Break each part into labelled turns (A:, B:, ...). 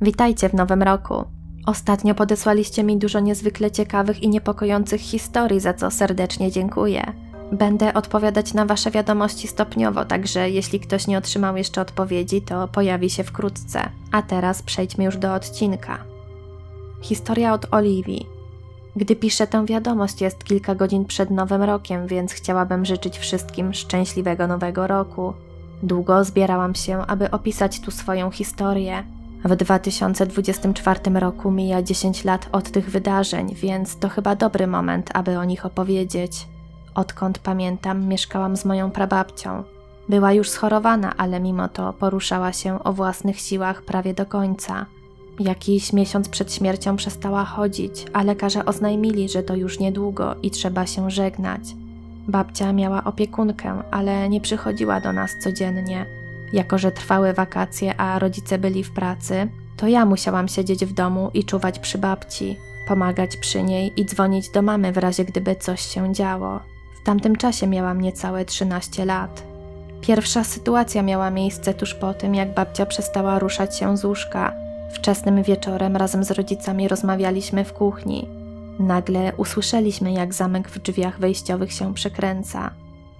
A: Witajcie w nowym roku. Ostatnio podesłaliście mi dużo niezwykle ciekawych i niepokojących historii, za co serdecznie dziękuję. Będę odpowiadać na Wasze wiadomości stopniowo, także jeśli ktoś nie otrzymał jeszcze odpowiedzi, to pojawi się wkrótce. A teraz przejdźmy już do odcinka. Historia od Oliwii. Gdy piszę tę wiadomość, jest kilka godzin przed Nowym Rokiem, więc chciałabym życzyć wszystkim szczęśliwego Nowego Roku. Długo zbierałam się, aby opisać tu swoją historię. W 2024 roku mija 10 lat od tych wydarzeń, więc to chyba dobry moment, aby o nich opowiedzieć. Odkąd pamiętam, mieszkałam z moją prababcią. Była już schorowana, ale mimo to poruszała się o własnych siłach prawie do końca. Jakiś miesiąc przed śmiercią przestała chodzić, a lekarze oznajmili, że to już niedługo i trzeba się żegnać. Babcia miała opiekunkę, ale nie przychodziła do nas codziennie. Jako, że trwały wakacje, a rodzice byli w pracy, to ja musiałam siedzieć w domu i czuwać przy babci, pomagać przy niej i dzwonić do mamy w razie gdyby coś się działo. W tamtym czasie miałam niecałe 13 lat. Pierwsza sytuacja miała miejsce tuż po tym, jak babcia przestała ruszać się z łóżka. Wczesnym wieczorem razem z rodzicami rozmawialiśmy w kuchni. Nagle usłyszeliśmy, jak zamek w drzwiach wejściowych się przekręca.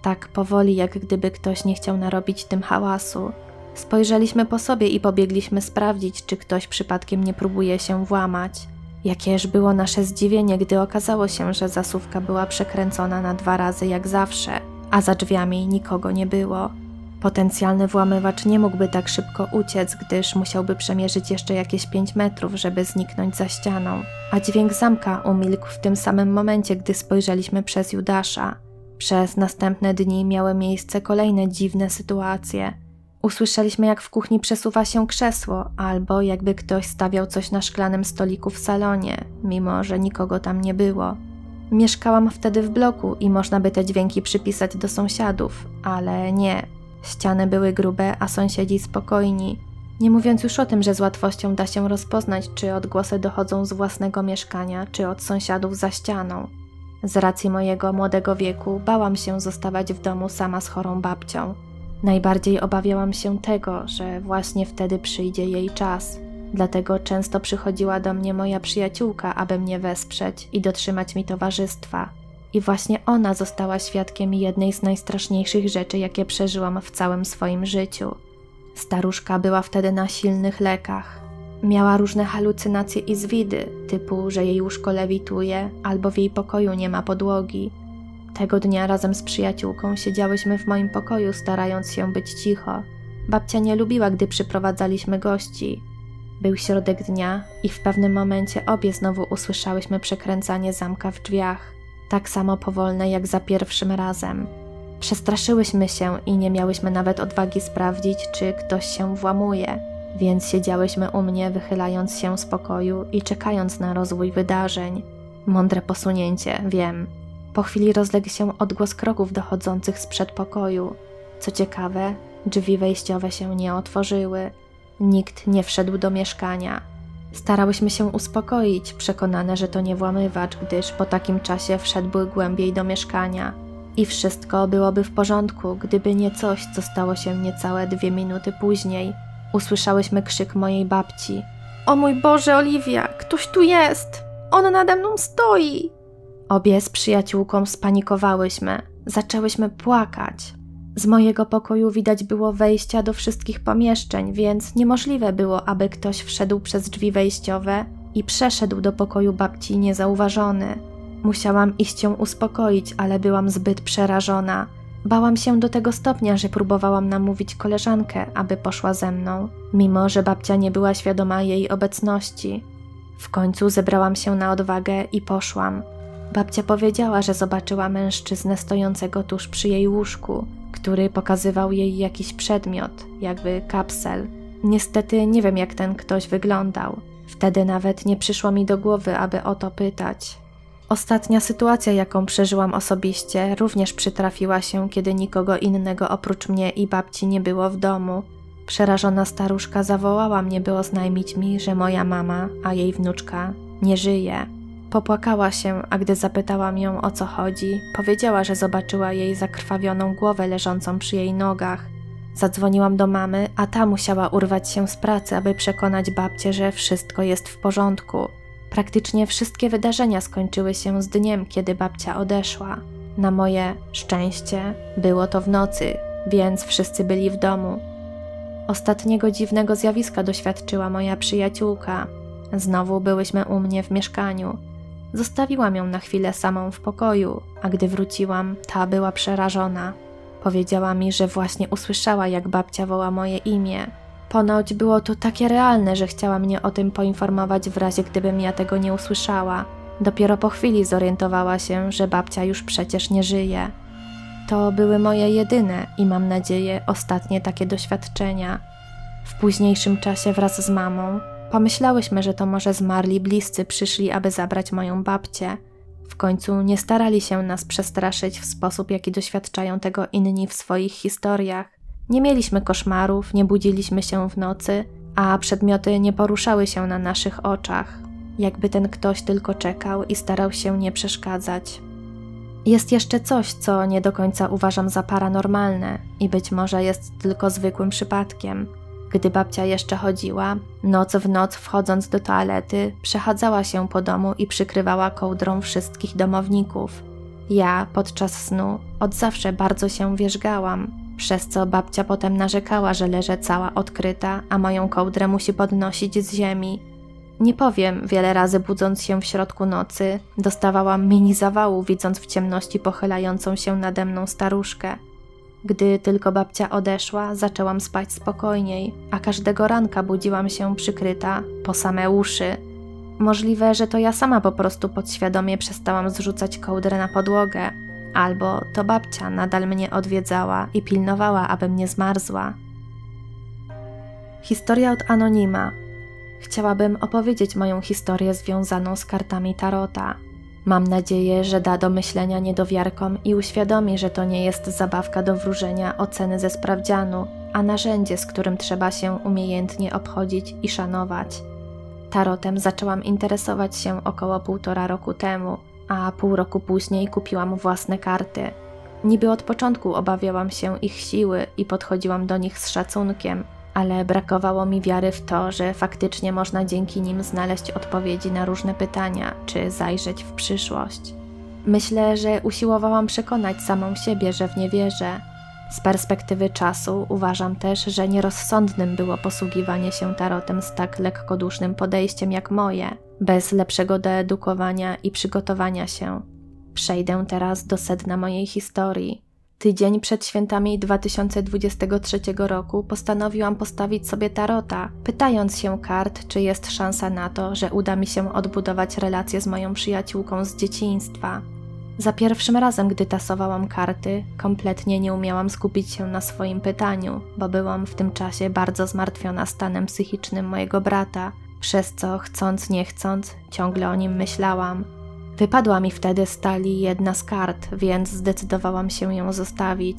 A: Tak powoli, jak gdyby ktoś nie chciał narobić tym hałasu. Spojrzeliśmy po sobie i pobiegliśmy sprawdzić, czy ktoś przypadkiem nie próbuje się włamać. Jakież było nasze zdziwienie, gdy okazało się, że zasówka była przekręcona na dwa razy jak zawsze, a za drzwiami nikogo nie było. Potencjalny włamywacz nie mógłby tak szybko uciec, gdyż musiałby przemierzyć jeszcze jakieś 5 metrów, żeby zniknąć za ścianą. A dźwięk zamka umilkł w tym samym momencie, gdy spojrzeliśmy przez Judasza. Przez następne dni miały miejsce kolejne dziwne sytuacje. Usłyszeliśmy, jak w kuchni przesuwa się krzesło, albo jakby ktoś stawiał coś na szklanym stoliku w salonie, mimo że nikogo tam nie było. Mieszkałam wtedy w bloku i można by te dźwięki przypisać do sąsiadów, ale nie. Ściany były grube, a sąsiedzi spokojni. Nie mówiąc już o tym, że z łatwością da się rozpoznać, czy odgłosy dochodzą z własnego mieszkania, czy od sąsiadów za ścianą. Z racji mojego młodego wieku bałam się zostawać w domu sama z chorą babcią. Najbardziej obawiałam się tego, że właśnie wtedy przyjdzie jej czas. Dlatego często przychodziła do mnie moja przyjaciółka, aby mnie wesprzeć i dotrzymać mi towarzystwa. I właśnie ona została świadkiem jednej z najstraszniejszych rzeczy, jakie przeżyłam w całym swoim życiu. Staruszka była wtedy na silnych lekach. Miała różne halucynacje i zwidy, typu, że jej łóżko lewituje albo w jej pokoju nie ma podłogi. Tego dnia razem z przyjaciółką siedziałyśmy w moim pokoju, starając się być cicho. Babcia nie lubiła, gdy przyprowadzaliśmy gości. Był środek dnia i w pewnym momencie obie znowu usłyszałyśmy przekręcanie zamka w drzwiach, tak samo powolne jak za pierwszym razem. Przestraszyłyśmy się i nie miałyśmy nawet odwagi sprawdzić, czy ktoś się włamuje, więc siedziałyśmy u mnie, wychylając się z pokoju i czekając na rozwój wydarzeń. Mądre posunięcie, wiem. Po chwili rozległ się odgłos kroków dochodzących z przedpokoju. Co ciekawe, drzwi wejściowe się nie otworzyły. Nikt nie wszedł do mieszkania. Starałyśmy się uspokoić, przekonane, że to nie włamywacz, gdyż po takim czasie wszedłby głębiej do mieszkania. I wszystko byłoby w porządku, gdyby nie coś, co stało się niecałe dwie minuty później. Usłyszałyśmy krzyk mojej babci. O mój Boże, Oliwia, ktoś tu jest! On nade mną stoi! Obie z przyjaciółką spanikowałyśmy. Zaczęłyśmy płakać. Z mojego pokoju widać było wejścia do wszystkich pomieszczeń, więc niemożliwe było, aby ktoś wszedł przez drzwi wejściowe i przeszedł do pokoju babci niezauważony. Musiałam iść ją uspokoić, ale byłam zbyt przerażona. Bałam się do tego stopnia, że próbowałam namówić koleżankę, aby poszła ze mną, mimo że babcia nie była świadoma jej obecności. W końcu zebrałam się na odwagę i poszłam. Babcia powiedziała, że zobaczyła mężczyznę stojącego tuż przy jej łóżku, który pokazywał jej jakiś przedmiot, jakby kapsel. Niestety nie wiem, jak ten ktoś wyglądał. Wtedy nawet nie przyszło mi do głowy, aby o to pytać. Ostatnia sytuacja, jaką przeżyłam osobiście, również przytrafiła się, kiedy nikogo innego oprócz mnie i babci nie było w domu. Przerażona staruszka zawołała mnie, by oznajmić mi, że moja mama, a jej wnuczka, nie żyje. Popłakała się, a gdy zapytałam ją o co chodzi, powiedziała, że zobaczyła jej zakrwawioną głowę leżącą przy jej nogach. Zadzwoniłam do mamy, a ta musiała urwać się z pracy, aby przekonać babcię, że wszystko jest w porządku. Praktycznie wszystkie wydarzenia skończyły się z dniem, kiedy babcia odeszła. Na moje szczęście było to w nocy, więc wszyscy byli w domu. Ostatniego dziwnego zjawiska doświadczyła moja przyjaciółka. Znowu byłyśmy u mnie w mieszkaniu. Zostawiłam ją na chwilę samą w pokoju, a gdy wróciłam, ta była przerażona. Powiedziała mi, że właśnie usłyszała, jak babcia woła moje imię. Ponoć było to takie realne, że chciała mnie o tym poinformować w razie gdybym ja tego nie usłyszała. Dopiero po chwili zorientowała się, że babcia już przecież nie żyje. To były moje jedyne i mam nadzieję ostatnie takie doświadczenia. W późniejszym czasie wraz z mamą pomyślałyśmy, że to może zmarli bliscy przyszli, aby zabrać moją babcię. W końcu nie starali się nas przestraszyć w sposób, jaki doświadczają tego inni w swoich historiach. Nie mieliśmy koszmarów, nie budziliśmy się w nocy, a przedmioty nie poruszały się na naszych oczach, jakby ten ktoś tylko czekał i starał się nie przeszkadzać. Jest jeszcze coś, co nie do końca uważam za paranormalne i być może jest tylko zwykłym przypadkiem. Gdy babcia jeszcze chodziła, noc w noc wchodząc do toalety, przechadzała się po domu i przykrywała kołdrą wszystkich domowników. Ja podczas snu od zawsze bardzo się wierzgałam, przez co babcia potem narzekała, że leżę cała odkryta, a moją kołdrę musi podnosić z ziemi. Nie powiem, wiele razy budząc się w środku nocy, dostawałam mini zawału, widząc w ciemności pochylającą się nade mną staruszkę. Gdy tylko babcia odeszła, zaczęłam spać spokojniej, a każdego ranka budziłam się przykryta po same uszy. Możliwe, że to ja sama po prostu podświadomie przestałam zrzucać kołdrę na podłogę, albo to babcia nadal mnie odwiedzała i pilnowała, abym nie zmarzła. Historia od Anonima. Chciałabym opowiedzieć moją historię związaną z kartami Tarota. Mam nadzieję, że da do myślenia niedowiarkom i uświadomi, że to nie jest zabawka do wróżenia oceny ze sprawdzianu, a narzędzie, z którym trzeba się umiejętnie obchodzić i szanować. Tarotem zaczęłam interesować się około półtora roku temu, a pół roku później kupiłam własne karty. Niby od początku obawiałam się ich siły i podchodziłam do nich z szacunkiem, ale brakowało mi wiary w to, że faktycznie można dzięki nim znaleźć odpowiedzi na różne pytania czy zajrzeć w przyszłość. Myślę, że usiłowałam przekonać samą siebie, że w nie wierzę. Z perspektywy czasu uważam też, że nierozsądnym było posługiwanie się tarotem z tak lekkodusznym podejściem jak moje, bez lepszego doedukowania i przygotowania się. Przejdę teraz do sedna mojej historii. Tydzień przed świętami 2023 roku postanowiłam postawić sobie tarota, pytając się kart, czy jest szansa na to, że uda mi się odbudować relację z moją przyjaciółką z dzieciństwa. Za pierwszym razem, gdy tasowałam karty, kompletnie nie umiałam skupić się na swoim pytaniu, bo byłam w tym czasie bardzo zmartwiona stanem psychicznym mojego brata, przez co chcąc nie chcąc ciągle o nim myślałam. Wypadła mi wtedy stali jedna z kart, więc zdecydowałam się ją zostawić.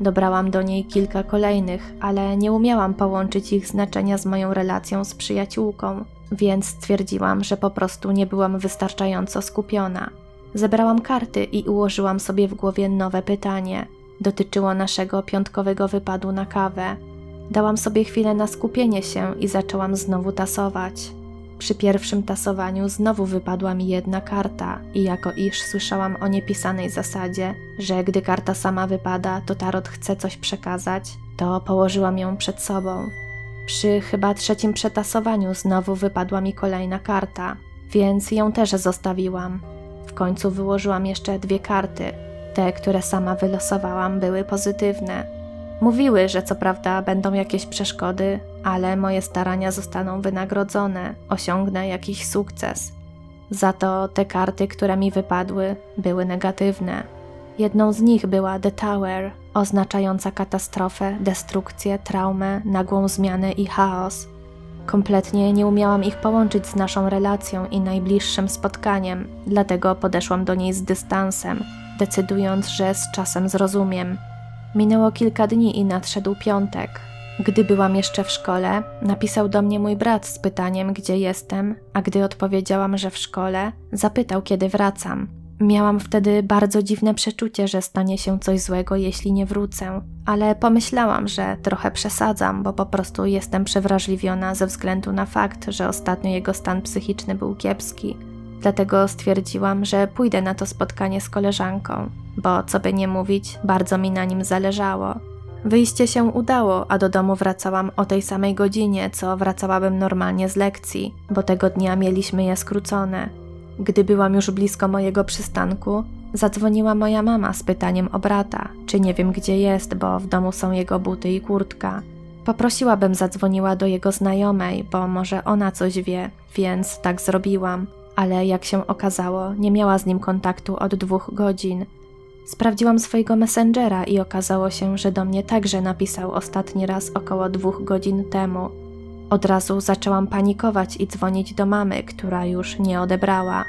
A: Dobrałam do niej kilka kolejnych, ale nie umiałam połączyć ich znaczenia z moją relacją z przyjaciółką, więc stwierdziłam, że po prostu nie byłam wystarczająco skupiona. Zebrałam karty i ułożyłam sobie w głowie nowe pytanie. Dotyczyło naszego piątkowego wypadu na kawę. Dałam sobie chwilę na skupienie się i zaczęłam znowu tasować. Przy pierwszym tasowaniu znowu wypadła mi jedna karta i jako iż słyszałam o niepisanej zasadzie, że gdy karta sama wypada, to tarot chce coś przekazać, to położyłam ją przed sobą. Przy chyba trzecim przetasowaniu znowu wypadła mi kolejna karta, więc ją też zostawiłam. W końcu wyłożyłam jeszcze dwie karty. Te, które sama wylosowałam, były pozytywne. Mówiły, że co prawda będą jakieś przeszkody, ale moje starania zostaną wynagrodzone, osiągnę jakiś sukces. Za to te karty, które mi wypadły, były negatywne. Jedną z nich była The Tower, oznaczająca katastrofę, destrukcję, traumę, nagłą zmianę i chaos. Kompletnie nie umiałam ich połączyć z naszą relacją i najbliższym spotkaniem, dlatego podeszłam do niej z dystansem, decydując, że z czasem zrozumiem. Minęło kilka dni i nadszedł piątek. Gdy byłam jeszcze w szkole, napisał do mnie mój brat z pytaniem, gdzie jestem, a gdy odpowiedziałam, że w szkole, zapytał, kiedy wracam. Miałam wtedy bardzo dziwne przeczucie, że stanie się coś złego, jeśli nie wrócę, ale pomyślałam, że trochę przesadzam, bo po prostu jestem przewrażliwiona ze względu na fakt, że ostatnio jego stan psychiczny był kiepski. Dlatego stwierdziłam, że pójdę na to spotkanie z koleżanką, bo co by nie mówić, bardzo mi na nim zależało. Wyjście się udało, a do domu wracałam o tej samej godzinie, co wracałabym normalnie z lekcji, bo tego dnia mieliśmy je skrócone. Gdy byłam już blisko mojego przystanku, zadzwoniła moja mama z pytaniem o brata, czy nie wiem gdzie jest, bo w domu są jego buty i kurtka. Poprosiłabym zadzwoniła do jego znajomej, bo może ona coś wie, więc tak zrobiłam, ale jak się okazało, nie miała z nim kontaktu od dwóch godzin. Sprawdziłam swojego messengera i okazało się, że do mnie także napisał ostatni raz około dwóch godzin temu. Od razu zaczęłam panikować i dzwonić do mamy, która już nie odebrała.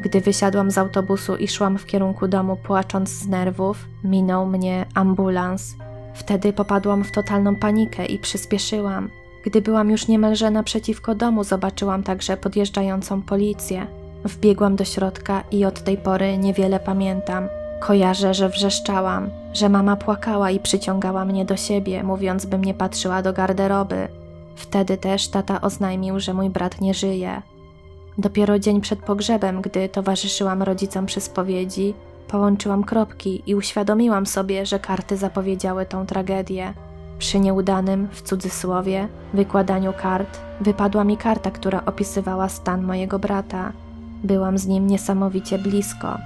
A: Gdy wysiadłam z autobusu i szłam w kierunku domu płacząc z nerwów, minął mnie ambulans. Wtedy popadłam w totalną panikę i przyspieszyłam. Gdy byłam już niemalże naprzeciwko domu, zobaczyłam także podjeżdżającą policję. Wbiegłam do środka i od tej pory niewiele pamiętam. Kojarzę, że wrzeszczałam, że mama płakała i przyciągała mnie do siebie, mówiąc, bym nie patrzyła do garderoby. Wtedy też tata oznajmił, że mój brat nie żyje. Dopiero dzień przed pogrzebem, gdy towarzyszyłam rodzicom przy spowiedzi, połączyłam kropki i uświadomiłam sobie, że karty zapowiedziały tą tragedię. Przy nieudanym, w cudzysłowie, wykładaniu kart wypadła mi karta, która opisywała stan mojego brata. Byłam z nim niesamowicie blisko,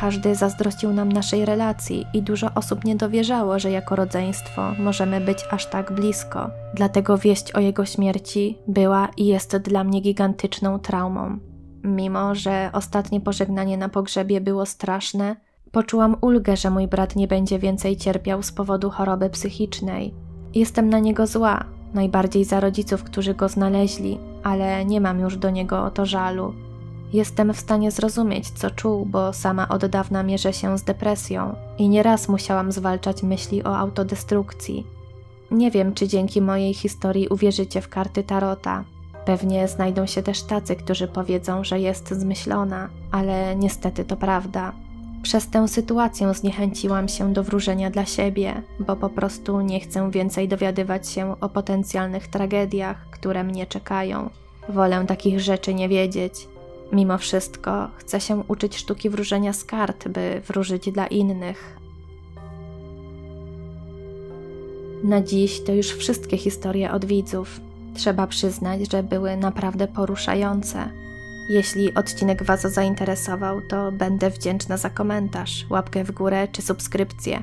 A: każdy zazdrościł nam naszej relacji i dużo osób nie dowierzało, że jako rodzeństwo możemy być aż tak blisko. Dlatego wieść o jego śmierci była i jest dla mnie gigantyczną traumą. Mimo, że ostatnie pożegnanie na pogrzebie było straszne, poczułam ulgę, że mój brat nie będzie więcej cierpiał z powodu choroby psychicznej. Jestem na niego zła, najbardziej za rodziców, którzy go znaleźli, ale nie mam już do niego o to żalu. Jestem w stanie zrozumieć, co czuł, bo sama od dawna mierzę się z depresją i nieraz musiałam zwalczać myśli o autodestrukcji. Nie wiem, czy dzięki mojej historii uwierzycie w karty Tarota. Pewnie znajdą się też tacy, którzy powiedzą, że jest zmyślona, ale niestety to prawda. Przez tę sytuację zniechęciłam się do wróżenia dla siebie, bo po prostu nie chcę więcej dowiadywać się o potencjalnych tragediach, które mnie czekają. Wolę takich rzeczy nie wiedzieć. Mimo wszystko chcę się uczyć sztuki wróżenia z kart, by wróżyć dla innych. Na dziś to już wszystkie historie od widzów. Trzeba przyznać, że były naprawdę poruszające. Jeśli odcinek Was zainteresował, to będę wdzięczna za komentarz, łapkę w górę czy subskrypcję.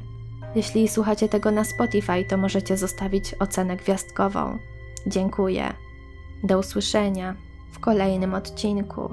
A: Jeśli słuchacie tego na Spotify, to możecie zostawić ocenę gwiazdkową. Dziękuję. Do usłyszenia w kolejnym odcinku.